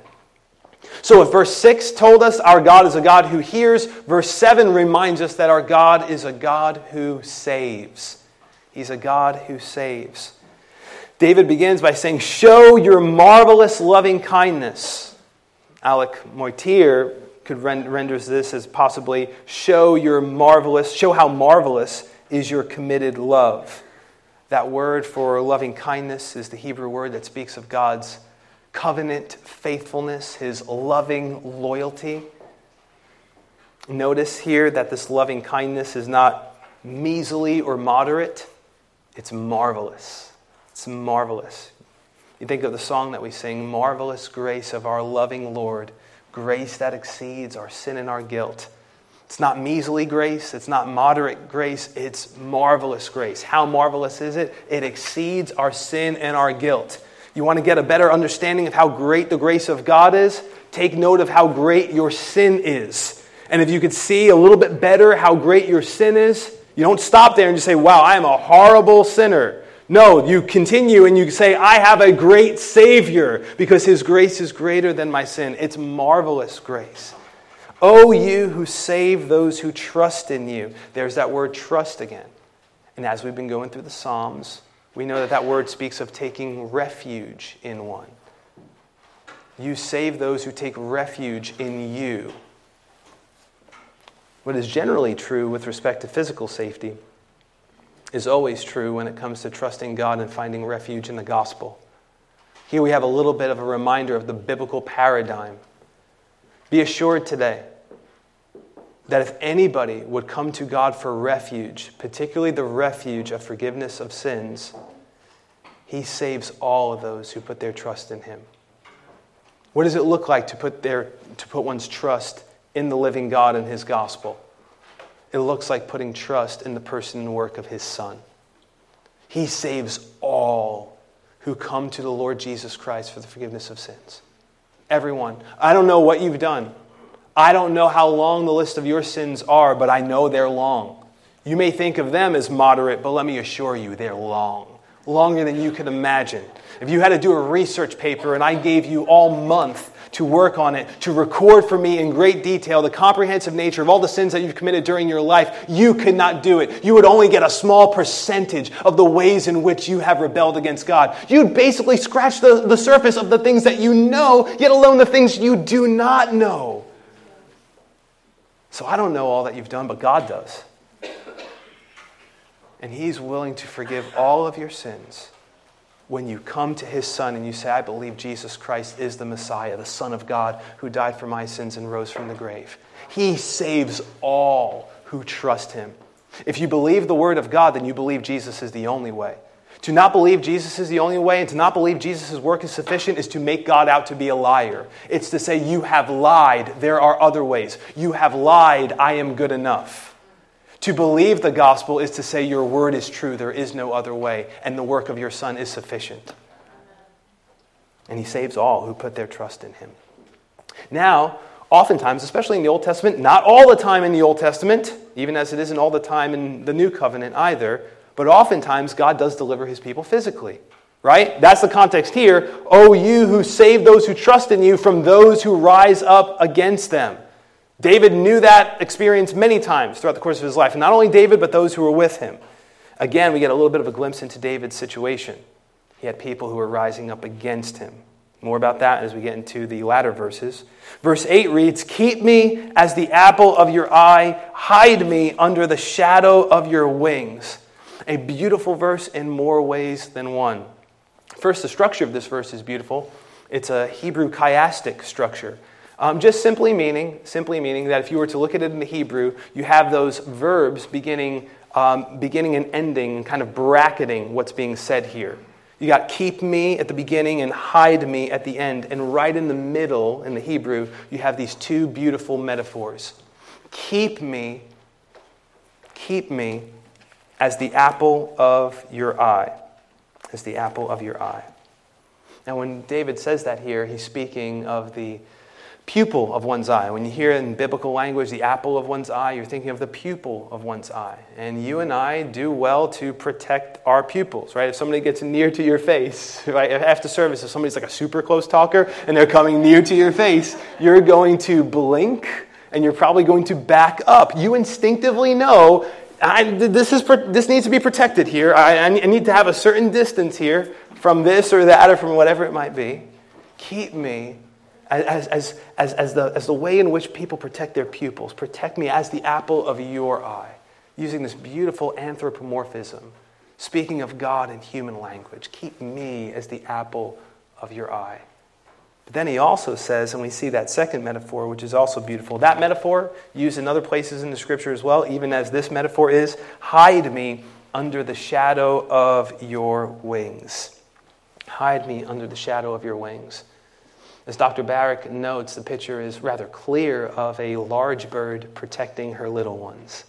So, if verse 6 told us our God is a God who hears, verse 7 reminds us that our God is a God who saves. He's a God who saves. David begins by saying, Show your marvelous loving kindness. Alec Motyer could rend- renders this as possibly show your marvelous, show how marvelous is your committed love. That word for loving kindness is the Hebrew word that speaks of God's covenant faithfulness, his loving loyalty. Notice here that this loving kindness is not measly or moderate, it's marvelous. It's marvelous. You think of the song that we sing, Marvelous Grace of Our Loving Lord, grace that exceeds our sin and our guilt. It's not measly grace, it's not moderate grace, it's marvelous grace. How marvelous is it? It exceeds our sin and our guilt. You want to get a better understanding of how great the grace of God is? Take note of how great your sin is. And if you could see a little bit better how great your sin is, you don't stop there and just say, Wow, I am a horrible sinner. No, you continue and you say, I have a great Savior because His grace is greater than my sin. It's marvelous grace. Oh, you who save those who trust in you. There's that word trust again. And as we've been going through the Psalms, we know that that word speaks of taking refuge in one. You save those who take refuge in you. What is generally true with respect to physical safety is always true when it comes to trusting God and finding refuge in the gospel. Here we have a little bit of a reminder of the biblical paradigm. Be assured today that if anybody would come to God for refuge, particularly the refuge of forgiveness of sins, He saves all of those who put their trust in Him. What does it look like to put, their, to put one's trust in the living God and His gospel? It looks like putting trust in the person and work of His Son. He saves all who come to the Lord Jesus Christ for the forgiveness of sins. Everyone. I don't know what you've done. I don't know how long the list of your sins are, but I know they're long. You may think of them as moderate, but let me assure you, they're long. Longer than you could imagine. If you had to do a research paper and I gave you all month to work on it, to record for me in great detail the comprehensive nature of all the sins that you've committed during your life, you could not do it. You would only get a small percentage of the ways in which you have rebelled against God. You'd basically scratch the, the surface of the things that you know, yet alone the things you do not know. So I don't know all that you've done, but God does. And He's willing to forgive all of your sins when you come to His Son and you say, I believe Jesus Christ is the Messiah, the Son of God, who died for my sins and rose from the grave. He saves all who trust Him. If you believe the Word of God, then you believe Jesus is the only way. To not believe Jesus is the only way and to not believe Jesus' work is sufficient is to make God out to be a liar. It's to say, You have lied, there are other ways. You have lied, I am good enough. To believe the gospel is to say, Your word is true, there is no other way, and the work of your Son is sufficient. And He saves all who put their trust in Him. Now, oftentimes, especially in the Old Testament, not all the time in the Old Testament, even as it isn't all the time in the New Covenant either, but oftentimes, God does deliver his people physically, right? That's the context here. Oh, you who save those who trust in you from those who rise up against them. David knew that experience many times throughout the course of his life. Not only David, but those who were with him. Again, we get a little bit of a glimpse into David's situation. He had people who were rising up against him. More about that as we get into the latter verses. Verse 8 reads Keep me as the apple of your eye, hide me under the shadow of your wings. A beautiful verse in more ways than one. First, the structure of this verse is beautiful. It's a Hebrew chiastic structure. Um, just simply meaning, simply meaning that if you were to look at it in the Hebrew, you have those verbs beginning, um, beginning and ending, kind of bracketing what's being said here. You got keep me at the beginning and hide me at the end. And right in the middle, in the Hebrew, you have these two beautiful metaphors. Keep me, keep me as the apple of your eye. As the apple of your eye. Now, when David says that here, he's speaking of the pupil of one's eye. When you hear in biblical language the apple of one's eye, you're thinking of the pupil of one's eye. And you and I do well to protect our pupils, right? If somebody gets near to your face, right? After service, if somebody's like a super close talker and they're coming near to your face, you're going to blink and you're probably going to back up. You instinctively know I, this, is, this needs to be protected here. I, I need to have a certain distance here from this or that or from whatever it might be. Keep me as, as, as, as, the, as the way in which people protect their pupils. Protect me as the apple of your eye, using this beautiful anthropomorphism, speaking of God in human language. Keep me as the apple of your eye. But then he also says, and we see that second metaphor, which is also beautiful. That metaphor, used in other places in the scripture as well, even as this metaphor is, hide me under the shadow of your wings. Hide me under the shadow of your wings. As Dr. Barrick notes, the picture is rather clear of a large bird protecting her little ones.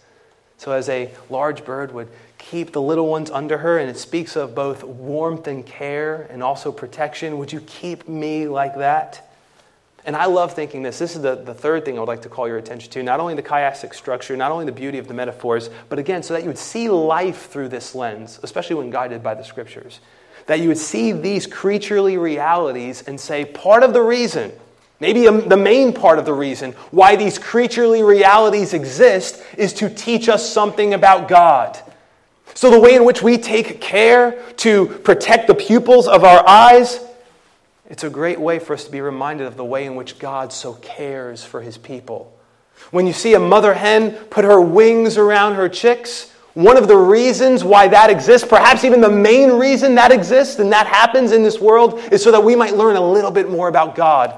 So, as a large bird would keep the little ones under her, and it speaks of both warmth and care and also protection, would you keep me like that? And I love thinking this. This is the, the third thing I would like to call your attention to. Not only the chiastic structure, not only the beauty of the metaphors, but again, so that you would see life through this lens, especially when guided by the scriptures that you would see these creaturely realities and say, part of the reason, maybe the main part of the reason why these creaturely realities exist is to teach us something about God. So, the way in which we take care to protect the pupils of our eyes, it's a great way for us to be reminded of the way in which God so cares for his people. When you see a mother hen put her wings around her chicks, one of the reasons why that exists, perhaps even the main reason that exists and that happens in this world, is so that we might learn a little bit more about God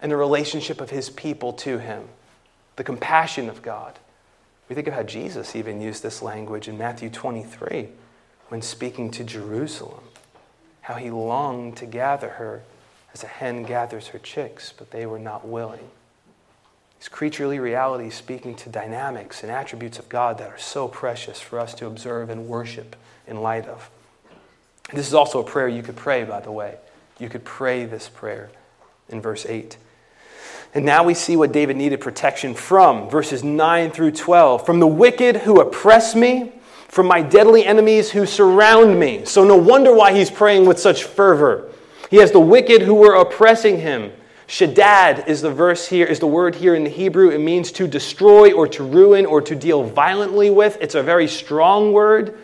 and the relationship of His people to Him, the compassion of God. We think of how Jesus even used this language in Matthew 23 when speaking to Jerusalem, how He longed to gather her as a hen gathers her chicks, but they were not willing. These creaturely realities speaking to dynamics and attributes of God that are so precious for us to observe and worship in light of. This is also a prayer you could pray, by the way. You could pray this prayer in verse 8. And now we see what David needed protection from. Verses 9 through 12. From the wicked who oppress me, from my deadly enemies who surround me. So no wonder why he's praying with such fervor. He has the wicked who were oppressing him. Shaddad is the verse here, is the word here in the Hebrew. It means to destroy or to ruin or to deal violently with. It's a very strong word.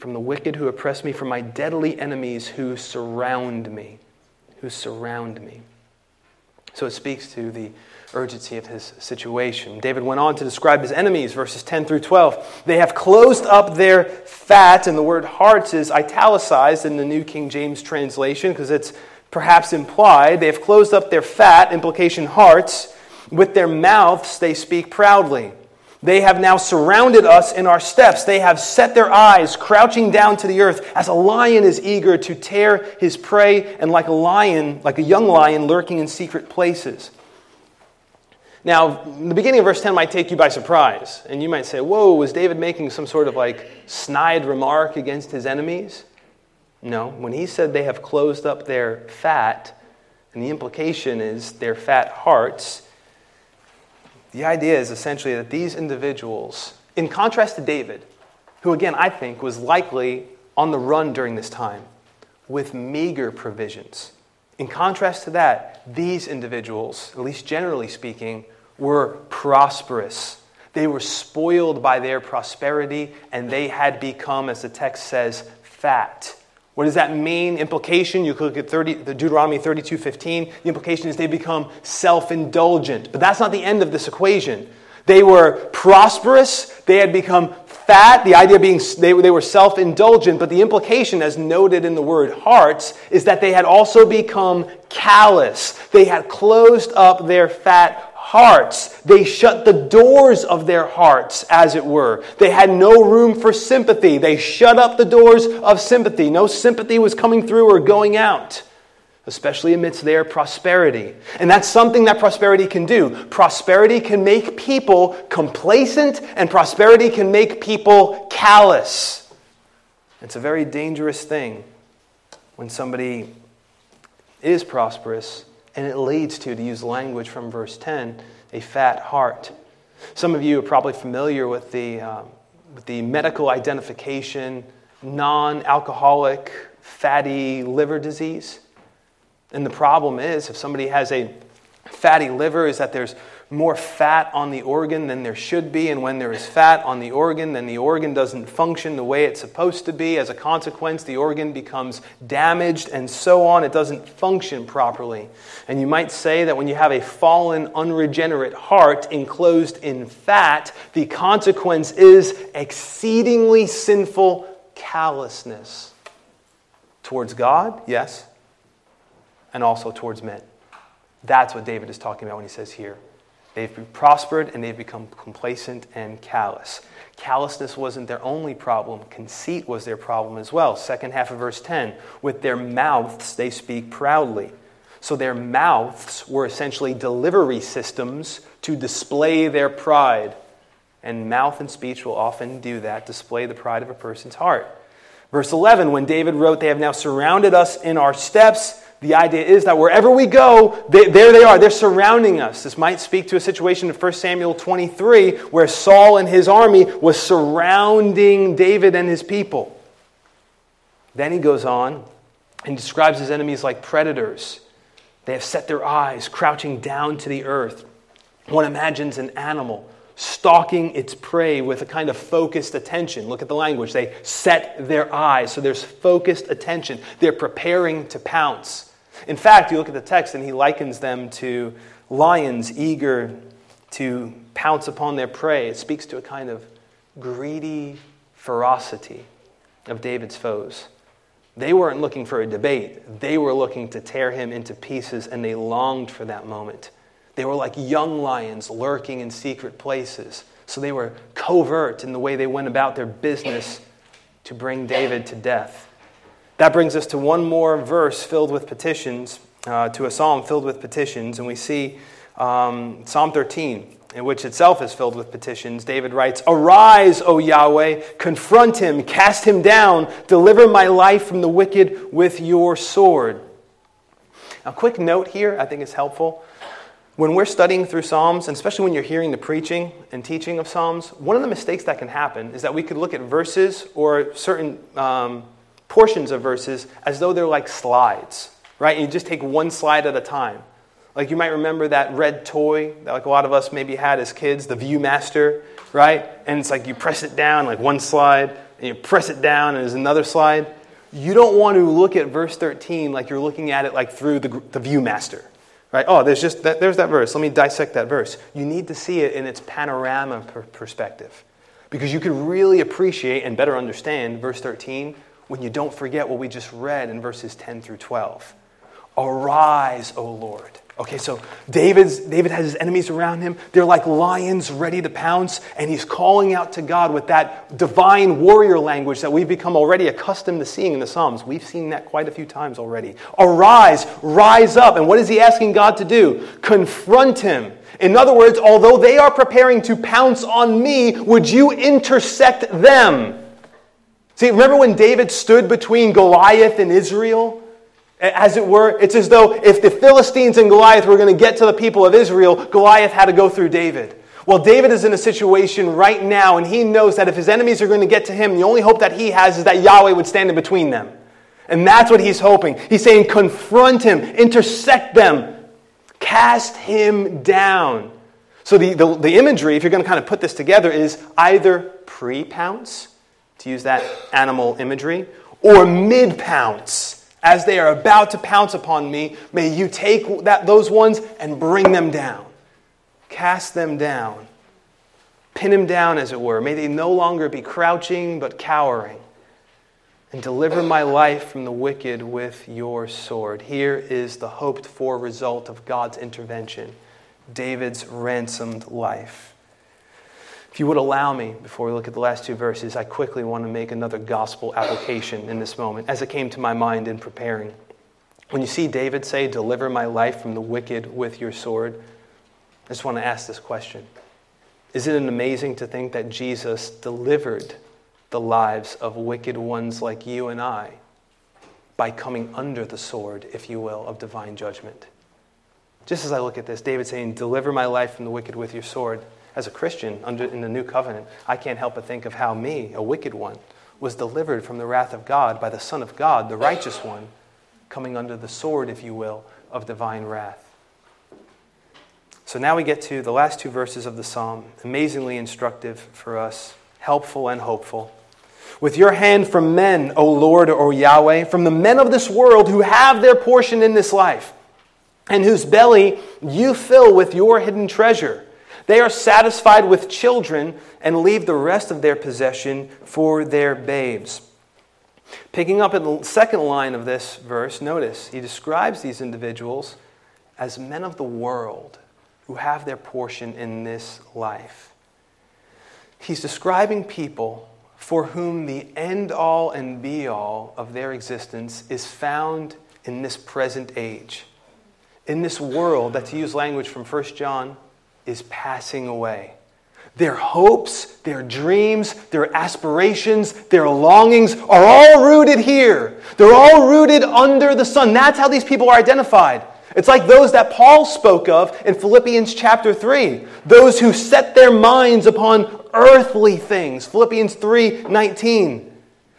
From the wicked who oppress me, from my deadly enemies who surround me. Who surround me. So it speaks to the urgency of his situation. David went on to describe his enemies, verses 10 through 12. They have closed up their fat, and the word hearts is italicized in the New King James translation because it's perhaps implied. They have closed up their fat, implication hearts. With their mouths, they speak proudly. They have now surrounded us in our steps. They have set their eyes, crouching down to the earth, as a lion is eager to tear his prey, and like a lion, like a young lion, lurking in secret places. Now, the beginning of verse 10 might take you by surprise, and you might say, Whoa, was David making some sort of like snide remark against his enemies? No, when he said they have closed up their fat, and the implication is their fat hearts, the idea is essentially that these individuals, in contrast to David, who again I think was likely on the run during this time with meager provisions, in contrast to that, these individuals, at least generally speaking, were prosperous. They were spoiled by their prosperity, and they had become, as the text says, fat. What does that mean? Implication, you could look at 30, the Deuteronomy 32 15. The implication is they become self indulgent. But that's not the end of this equation. They were prosperous, they had become fat, the idea being they, they were self indulgent, but the implication, as noted in the word hearts, is that they had also become callous. They had closed up their fat hearts. They shut the doors of their hearts, as it were. They had no room for sympathy. They shut up the doors of sympathy. No sympathy was coming through or going out, especially amidst their prosperity. And that's something that prosperity can do. Prosperity can make people complacent, and prosperity can make people callous. It's a very dangerous thing when somebody is prosperous and it leads to, to use language from verse 10, a fat heart. Some of you are probably familiar with the, um, with the medical identification non alcoholic fatty liver disease. And the problem is, if somebody has a fatty liver, is that there's more fat on the organ than there should be, and when there is fat on the organ, then the organ doesn't function the way it's supposed to be. As a consequence, the organ becomes damaged and so on. It doesn't function properly. And you might say that when you have a fallen, unregenerate heart enclosed in fat, the consequence is exceedingly sinful callousness towards God, yes, and also towards men. That's what David is talking about when he says here They've prospered and they've become complacent and callous. Callousness wasn't their only problem, conceit was their problem as well. Second half of verse 10 with their mouths they speak proudly. So their mouths were essentially delivery systems to display their pride. And mouth and speech will often do that, display the pride of a person's heart. Verse 11, when David wrote, They have now surrounded us in our steps, the idea is that wherever we go, they, there they are. They're surrounding us. This might speak to a situation in 1 Samuel 23 where Saul and his army was surrounding David and his people. Then he goes on and describes his enemies like predators. They have set their eyes, crouching down to the earth. One imagines an animal stalking its prey with a kind of focused attention. Look at the language. They set their eyes, so there's focused attention. They're preparing to pounce. In fact, you look at the text and he likens them to lions eager to pounce upon their prey. It speaks to a kind of greedy ferocity of David's foes. They weren't looking for a debate, they were looking to tear him into pieces, and they longed for that moment. They were like young lions lurking in secret places. So they were covert in the way they went about their business to bring David to death. That brings us to one more verse filled with petitions, uh, to a psalm filled with petitions, and we see um, Psalm 13, in which itself is filled with petitions. David writes, Arise, O Yahweh, confront him, cast him down, deliver my life from the wicked with your sword. A quick note here, I think is helpful. When we're studying through Psalms, and especially when you're hearing the preaching and teaching of Psalms, one of the mistakes that can happen is that we could look at verses or certain um, portions of verses as though they're like slides, right? And you just take one slide at a time. Like you might remember that red toy that like a lot of us maybe had as kids, the View-Master, right? And it's like you press it down, like one slide, and you press it down, and there's another slide. You don't want to look at verse 13 like you're looking at it like through the, the View-Master, right? Oh, there's just that, there's that verse. Let me dissect that verse. You need to see it in its panorama perspective because you can really appreciate and better understand verse 13 when you don't forget what we just read in verses 10 through 12. Arise, O Lord. Okay, so David's, David has his enemies around him. They're like lions ready to pounce, and he's calling out to God with that divine warrior language that we've become already accustomed to seeing in the Psalms. We've seen that quite a few times already. Arise, rise up. And what is he asking God to do? Confront him. In other words, although they are preparing to pounce on me, would you intersect them? See, remember when David stood between Goliath and Israel? As it were, it's as though if the Philistines and Goliath were going to get to the people of Israel, Goliath had to go through David. Well, David is in a situation right now, and he knows that if his enemies are going to get to him, the only hope that he has is that Yahweh would stand in between them. And that's what he's hoping. He's saying, confront him, intersect them, cast him down. So the, the, the imagery, if you're going to kind of put this together, is either pre pounce to use that animal imagery, or mid pounce. As they are about to pounce upon me, may you take that, those ones and bring them down. Cast them down. Pin him down, as it were. May they no longer be crouching, but cowering. And deliver my life from the wicked with your sword. Here is the hoped for result of God's intervention David's ransomed life. If you would allow me, before we look at the last two verses, I quickly want to make another gospel application in this moment as it came to my mind in preparing. When you see David say, Deliver my life from the wicked with your sword, I just want to ask this question Isn't it amazing to think that Jesus delivered the lives of wicked ones like you and I by coming under the sword, if you will, of divine judgment? Just as I look at this, David saying, Deliver my life from the wicked with your sword. As a Christian under, in the new covenant, I can't help but think of how me, a wicked one, was delivered from the wrath of God by the Son of God, the righteous one, coming under the sword, if you will, of divine wrath. So now we get to the last two verses of the psalm, amazingly instructive for us, helpful and hopeful. With your hand from men, O Lord, O Yahweh, from the men of this world who have their portion in this life, and whose belly you fill with your hidden treasure. They are satisfied with children and leave the rest of their possession for their babes. Picking up at the second line of this verse, notice he describes these individuals as men of the world who have their portion in this life. He's describing people for whom the end all and be all of their existence is found in this present age. In this world that, to use language from 1 John, is passing away. Their hopes, their dreams, their aspirations, their longings are all rooted here. They're all rooted under the sun. That's how these people are identified. It's like those that Paul spoke of in Philippians chapter 3. Those who set their minds upon earthly things. Philippians 3 19.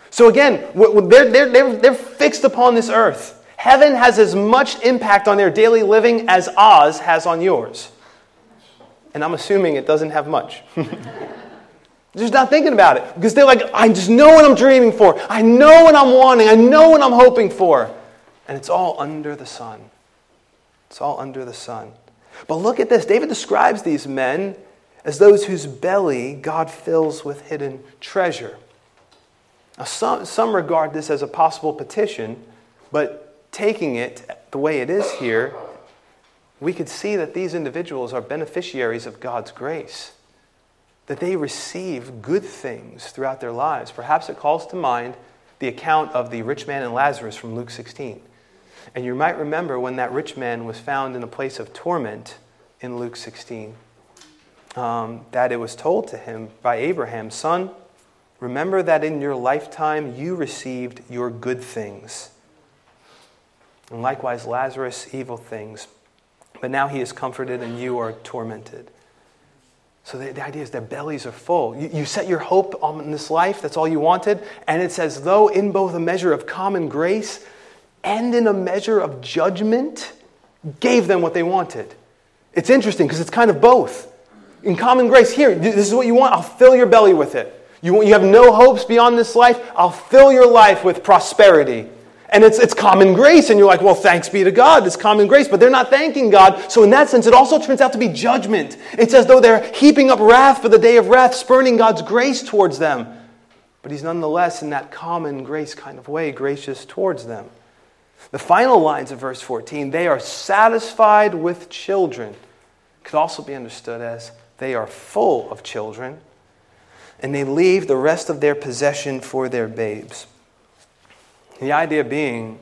So again, they're, they're, they're, they're fixed upon this earth. Heaven has as much impact on their daily living as Oz has on yours and I'm assuming it doesn't have much. just not thinking about it because they're like, I just know what I'm dreaming for. I know what I'm wanting. I know what I'm hoping for. And it's all under the sun. It's all under the sun. But look at this. David describes these men as those whose belly God fills with hidden treasure. Now, some, some regard this as a possible petition, but taking it the way it is here, we could see that these individuals are beneficiaries of God's grace, that they receive good things throughout their lives. Perhaps it calls to mind the account of the rich man and Lazarus from Luke 16. And you might remember when that rich man was found in a place of torment in Luke 16, um, that it was told to him by Abraham, Son, remember that in your lifetime you received your good things. And likewise, Lazarus, evil things. But now he is comforted and you are tormented. So the, the idea is their bellies are full. You, you set your hope on this life, that's all you wanted, and it's as though in both a measure of common grace and in a measure of judgment, gave them what they wanted. It's interesting because it's kind of both. In common grace, here, this is what you want, I'll fill your belly with it. You, you have no hopes beyond this life, I'll fill your life with prosperity. And it's, it's common grace, and you're like, well, thanks be to God, it's common grace, but they're not thanking God. So, in that sense, it also turns out to be judgment. It's as though they're heaping up wrath for the day of wrath, spurning God's grace towards them. But He's nonetheless, in that common grace kind of way, gracious towards them. The final lines of verse 14 they are satisfied with children, could also be understood as they are full of children, and they leave the rest of their possession for their babes. The idea being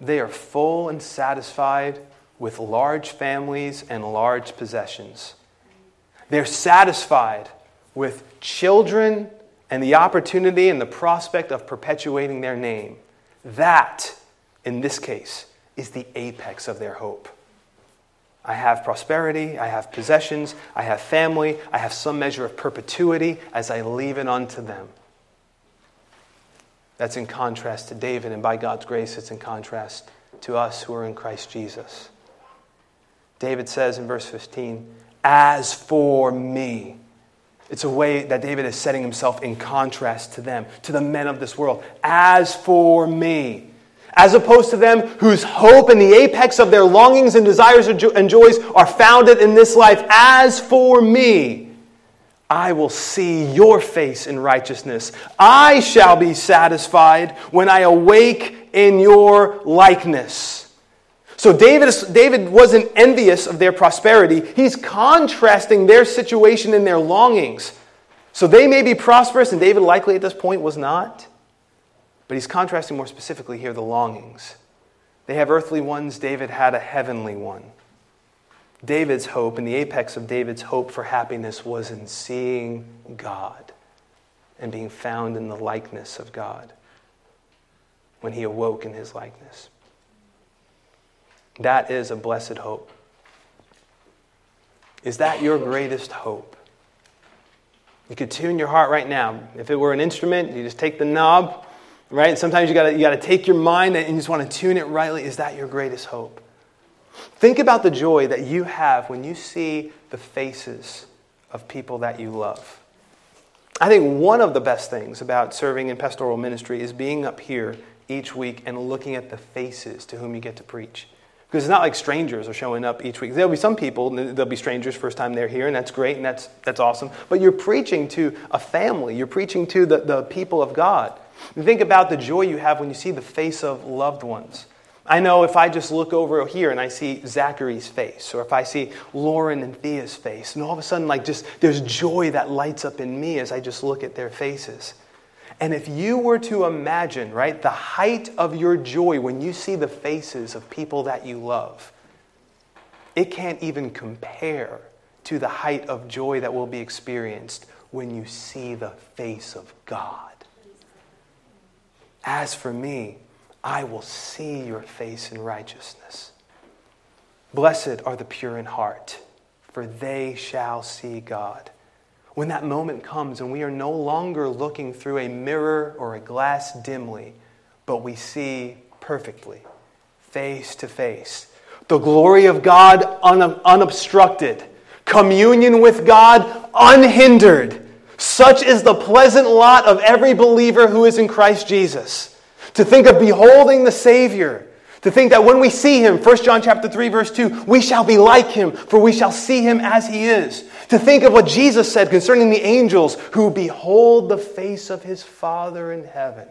they are full and satisfied with large families and large possessions. They're satisfied with children and the opportunity and the prospect of perpetuating their name. That, in this case, is the apex of their hope. I have prosperity, I have possessions, I have family, I have some measure of perpetuity as I leave it unto them. That's in contrast to David, and by God's grace, it's in contrast to us who are in Christ Jesus. David says in verse 15, As for me, it's a way that David is setting himself in contrast to them, to the men of this world. As for me, as opposed to them whose hope and the apex of their longings and desires and joys are founded in this life. As for me, I will see your face in righteousness. I shall be satisfied when I awake in your likeness. So David, David wasn't envious of their prosperity. He's contrasting their situation and their longings. So they may be prosperous, and David likely at this point was not. But he's contrasting more specifically here the longings. They have earthly ones, David had a heavenly one. David's hope and the apex of David's hope for happiness was in seeing God and being found in the likeness of God when he awoke in his likeness. That is a blessed hope. Is that your greatest hope? You could tune your heart right now. If it were an instrument, you just take the knob, right? Sometimes you gotta, you gotta take your mind and you just want to tune it rightly. Is that your greatest hope? Think about the joy that you have when you see the faces of people that you love. I think one of the best things about serving in pastoral ministry is being up here each week and looking at the faces to whom you get to preach. Because it's not like strangers are showing up each week. There'll be some people, there'll be strangers first time they're here, and that's great and that's, that's awesome. But you're preaching to a family, you're preaching to the, the people of God. Think about the joy you have when you see the face of loved ones. I know if I just look over here and I see Zachary's face, or if I see Lauren and Thea's face, and all of a sudden, like, just there's joy that lights up in me as I just look at their faces. And if you were to imagine, right, the height of your joy when you see the faces of people that you love, it can't even compare to the height of joy that will be experienced when you see the face of God. As for me, I will see your face in righteousness. Blessed are the pure in heart, for they shall see God. When that moment comes and we are no longer looking through a mirror or a glass dimly, but we see perfectly, face to face, the glory of God unobstructed, communion with God unhindered. Such is the pleasant lot of every believer who is in Christ Jesus to think of beholding the Savior, to think that when we see him, 1 John chapter 3 verse 2, we shall be like him, for we shall see him as he is. To think of what Jesus said concerning the angels who behold the face of his Father in heaven.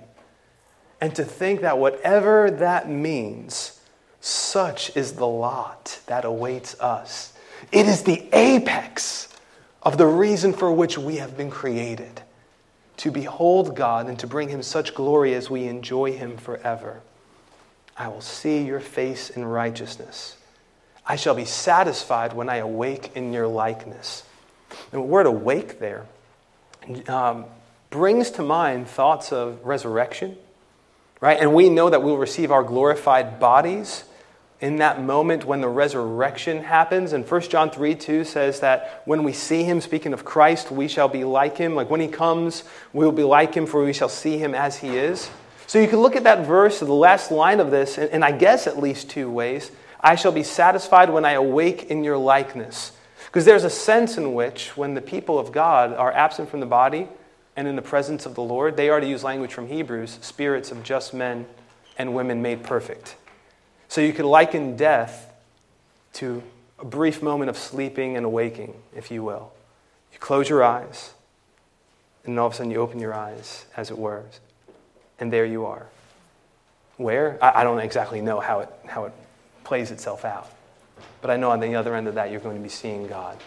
And to think that whatever that means, such is the lot that awaits us. It is the apex of the reason for which we have been created to behold God and to bring him such glory as we enjoy him forever. I will see your face in righteousness. I shall be satisfied when I awake in your likeness. The word awake there um, brings to mind thoughts of resurrection, right? And we know that we'll receive our glorified bodies in that moment when the resurrection happens. And 1 John 3 2 says that when we see him, speaking of Christ, we shall be like him. Like when he comes, we will be like him, for we shall see him as he is. So you can look at that verse, the last line of this, and I guess at least two ways. I shall be satisfied when I awake in your likeness. Because there's a sense in which, when the people of God are absent from the body and in the presence of the Lord, they are, to use language from Hebrews, spirits of just men and women made perfect. So you could liken death to a brief moment of sleeping and awaking, if you will. You close your eyes, and all of a sudden you open your eyes, as it were, and there you are. Where? I, I don't exactly know how it, how it plays itself out. But I know on the other end of that, you're going to be seeing God.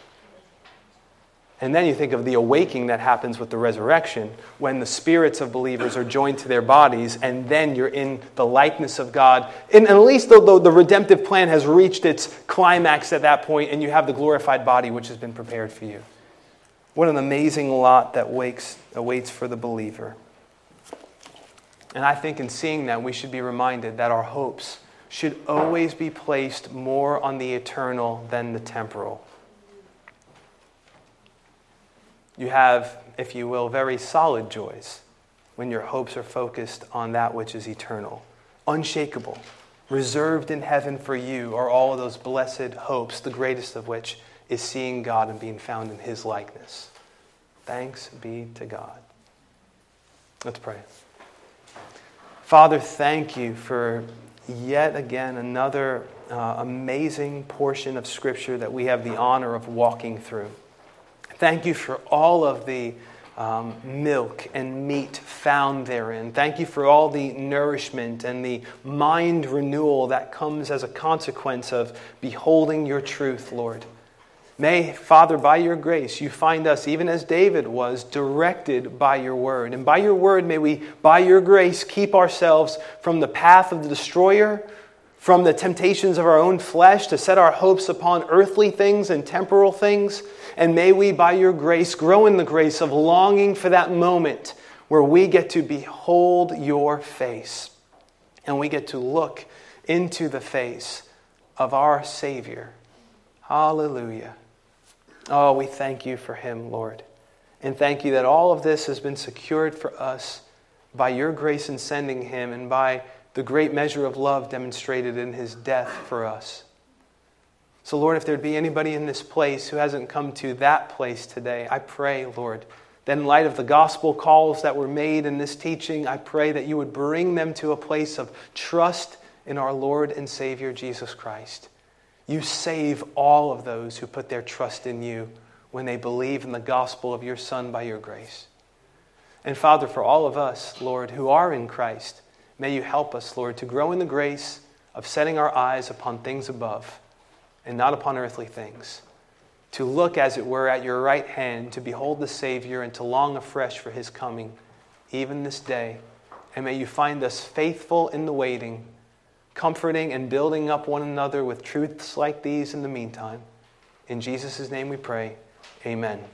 And then you think of the awaking that happens with the resurrection when the spirits of believers are joined to their bodies, and then you're in the likeness of God. And at least though the redemptive plan has reached its climax at that point, and you have the glorified body which has been prepared for you. What an amazing lot that wakes, awaits for the believer. And I think in seeing that, we should be reminded that our hopes should always be placed more on the eternal than the temporal. You have, if you will, very solid joys when your hopes are focused on that which is eternal, unshakable, reserved in heaven for you are all of those blessed hopes, the greatest of which is seeing God and being found in His likeness. Thanks be to God. Let's pray. Father, thank you for yet again another uh, amazing portion of Scripture that we have the honor of walking through. Thank you for all of the um, milk and meat found therein. Thank you for all the nourishment and the mind renewal that comes as a consequence of beholding your truth, Lord. May, Father, by your grace, you find us, even as David was, directed by your word. And by your word, may we, by your grace, keep ourselves from the path of the destroyer, from the temptations of our own flesh, to set our hopes upon earthly things and temporal things. And may we, by your grace, grow in the grace of longing for that moment where we get to behold your face and we get to look into the face of our Savior. Hallelujah. Oh, we thank you for him, Lord. And thank you that all of this has been secured for us by your grace in sending him and by the great measure of love demonstrated in his death for us. So, Lord, if there'd be anybody in this place who hasn't come to that place today, I pray, Lord, that in light of the gospel calls that were made in this teaching, I pray that you would bring them to a place of trust in our Lord and Savior Jesus Christ. You save all of those who put their trust in you when they believe in the gospel of your Son by your grace. And Father, for all of us, Lord, who are in Christ, may you help us, Lord, to grow in the grace of setting our eyes upon things above and not upon earthly things. To look, as it were, at your right hand, to behold the Savior, and to long afresh for his coming, even this day. And may you find us faithful in the waiting comforting and building up one another with truths like these in the meantime. In Jesus' name we pray. Amen.